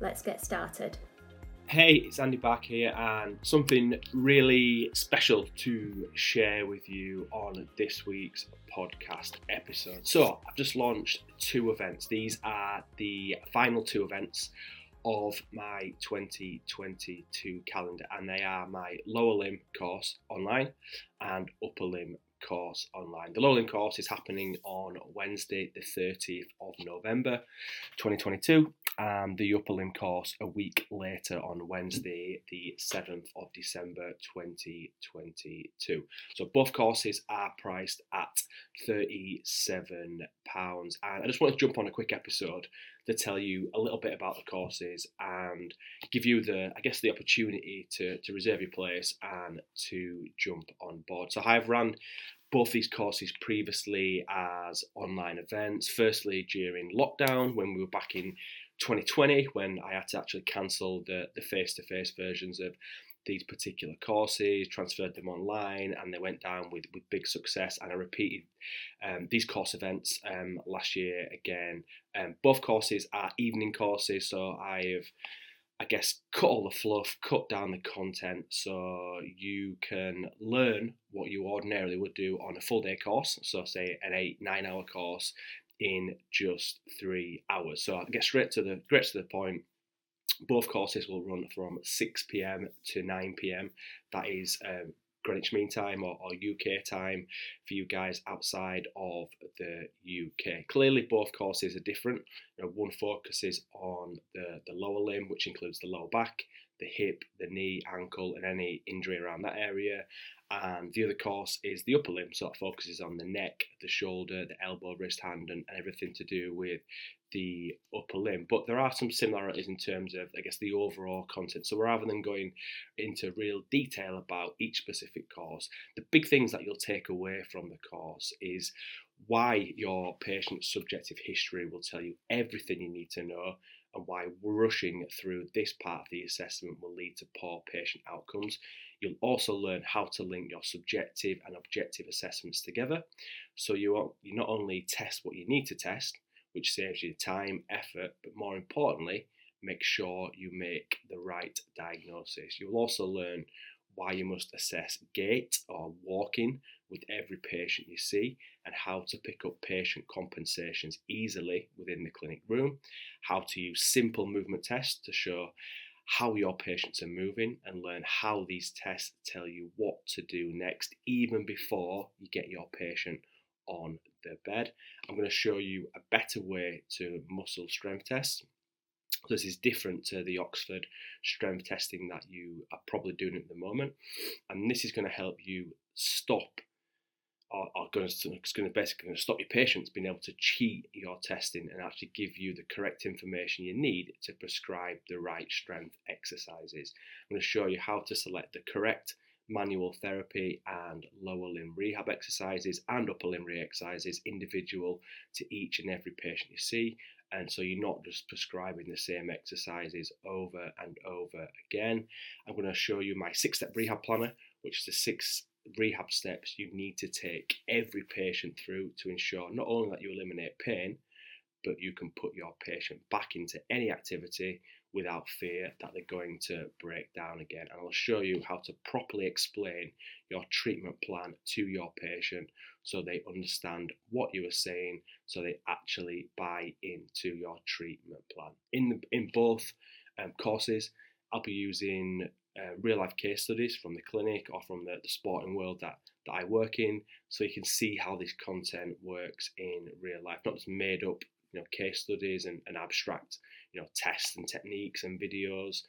let's get started. Hey, it's Andy back here, and something really special to share with you on this week's podcast episode. So, I've just launched two events. These are the final two events of my 2022 calendar, and they are my lower limb course online and upper limb course online. The lower limb course is happening on Wednesday, the 30th of November 2022, and the upper limb course a week later on Wednesday, the 7th of December 2022. So both courses are priced at £37. And I just want to jump on a quick episode to tell you a little bit about the courses and give you the, I guess, the opportunity to, to reserve your place and to jump on board. So I've run both these courses previously as online events. Firstly, during lockdown when we were back in 2020, when I had to actually cancel the the face to face versions of these particular courses, transferred them online, and they went down with, with big success. And I repeated um, these course events um, last year again. Um, both courses are evening courses, so I have, I guess, cut all the fluff, cut down the content, so you can learn what you ordinarily would do on a full day course. So, say an eight, nine hour course in just three hours. So, I get straight to the straight to the point both courses will run from 6 pm to 9 pm. That is um, Greenwich Mean Time or, or, UK time for you guys outside of the UK. Clearly, both courses are different. You know, one focuses on the, the lower limb, which includes the lower back, the hip, the knee, ankle, and any injury around that area. And the other course is the upper limb, so it focuses on the neck, the shoulder, the elbow, wrist, hand, and, everything to do with the upper limb. But there are some similarities in terms of, I guess, the overall content. So rather than going into real detail about each specific course, the big things that you'll take away from the course is why your patient's subjective history will tell you everything you need to know and why rushing through this part of the assessment will lead to poor patient outcomes. You'll also learn how to link your subjective and objective assessments together. So you, you not only test what you need to test, which saves you time, effort, but more importantly, make sure you make the right diagnosis. You'll also learn why you must assess gait or walking with every patient you see and how to pick up patient compensations easily within the clinic room, how to use simple movement tests to show how your patients are moving and learn how these tests tell you what to do next, even before you get your patient on the bed. I'm going to show you a better way to muscle strength test. This is different to the Oxford strength testing that you are probably doing at the moment, and this is going to help you stop or, going to, going to basically going to stop your patients being able to cheat your testing and actually give you the correct information you need to prescribe the right strength exercises. I'm going to show you how to select the correct manual therapy and lower limb rehab exercises and upper limb rehab exercises individual to each and every patient you see And so you're not just prescribing the same exercises over and over again. I'm going to show you my six step rehab planner, which is the six rehab steps you need to take every patient through to ensure not only that you eliminate pain, but you can put your patient back into any activity without fear that they're going to break down again. And I'll show you how to properly explain your treatment plan to your patient so they understand what you are saying, so they actually buy into your treatment plan. In, the, in both um, courses, I'll be using uh, real life case studies from the clinic or from the, the sporting world that, that I work in, so you can see how this content works in real life, not just made up you know case studies and, and abstract you know tests and techniques and videos.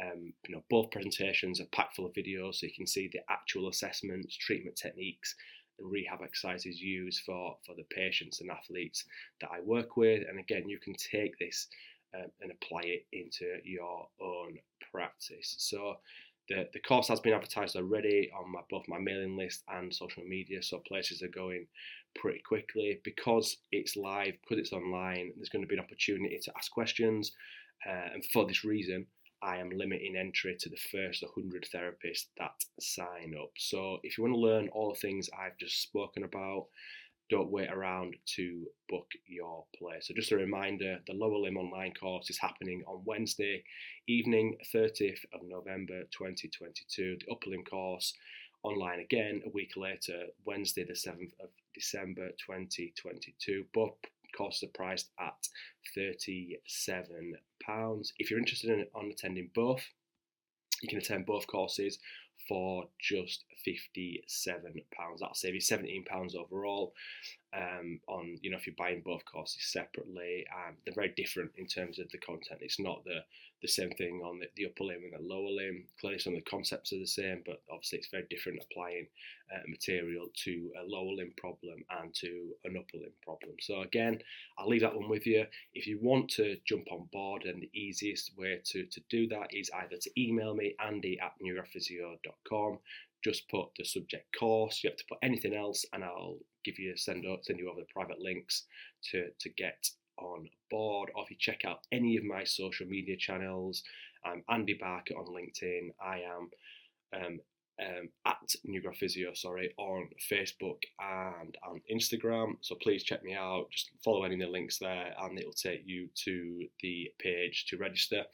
Um, you know both presentations are packed full of videos, so you can see the actual assessments, treatment techniques, rehab exercises used for for the patients and athletes that I work with. And again, you can take this um, and apply it into your own practice. So the, the course has been advertised already on my, both my mailing list and social media, so places are going pretty quickly. Because it's live, because it's online, there's going to be an opportunity to ask questions. Uh, and for this reason, I am limiting entry to the first 100 therapists that sign up. So if you want to learn all the things I've just spoken about, don't wait around to book your place. So, just a reminder the Lower Limb Online course is happening on Wednesday evening, 30th of November 2022. The Upper Limb course online again a week later, Wednesday, the 7th of December 2022. Both courses are priced at £37. If you're interested in attending both, you can attend both courses for just £57. That'll save you £17 overall. Um, on you know if you're buying both courses separately, um, they're very different in terms of the content. It's not the the same thing on the, the upper limb and the lower limb. Clearly, some of the concepts are the same, but obviously it's very different applying uh, material to a lower limb problem and to an upper limb problem. So again, I'll leave that one with you. If you want to jump on board, then the easiest way to, to do that is either to email me, andy at newgradphysio.com. Just put the subject course. You have to put anything else, and I'll give you a send send you over the private links to to get on board, or if you check out any of my social media channels, I'm Andy Barker on LinkedIn. I am um, um, at Newgrad Physio, sorry, on Facebook and on Instagram. So please check me out. Just follow any of the links there, and it'll take you to the page to register,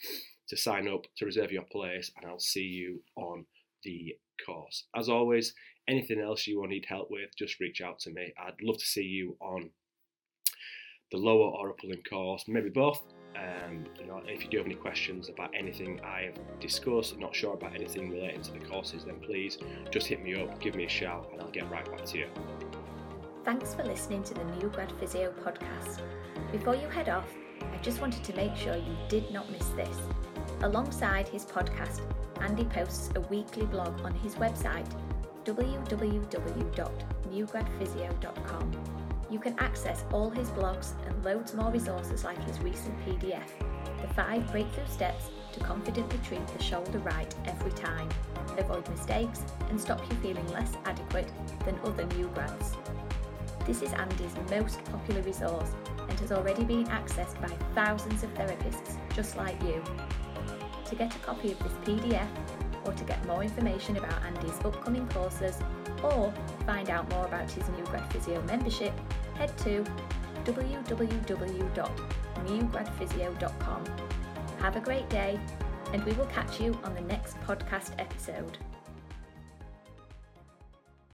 to sign up, to reserve your place, and I'll see you on the course. As always, anything else you will need help with, just reach out to me. I'd love to see you on the lower or upper course, maybe both. Um, you know, if you do have any questions about anything I have discussed, not sure about anything relating to the courses, then please just hit me up, give me a shout, and I'll get right back to you. Thanks for listening to the New Grad Physio podcast. Before you head off, I just wanted to make sure you did not miss this. Alongside his podcast, Andy posts a weekly blog on his website, www.newgradphysio.com you can access all his blogs and loads more resources like his recent PDF, The 5 Breakthrough Steps to Confidently Treat the Shoulder Right Every Time, avoid mistakes and stop you feeling less adequate than other new grads. This is Andy's most popular resource and has already been accessed by thousands of therapists just like you. To get a copy of this PDF or to get more information about Andy's upcoming courses or find out more about his new Grad Physio membership, head to www.newgradphysio.com. Have a great day, and we will catch you on the next podcast episode.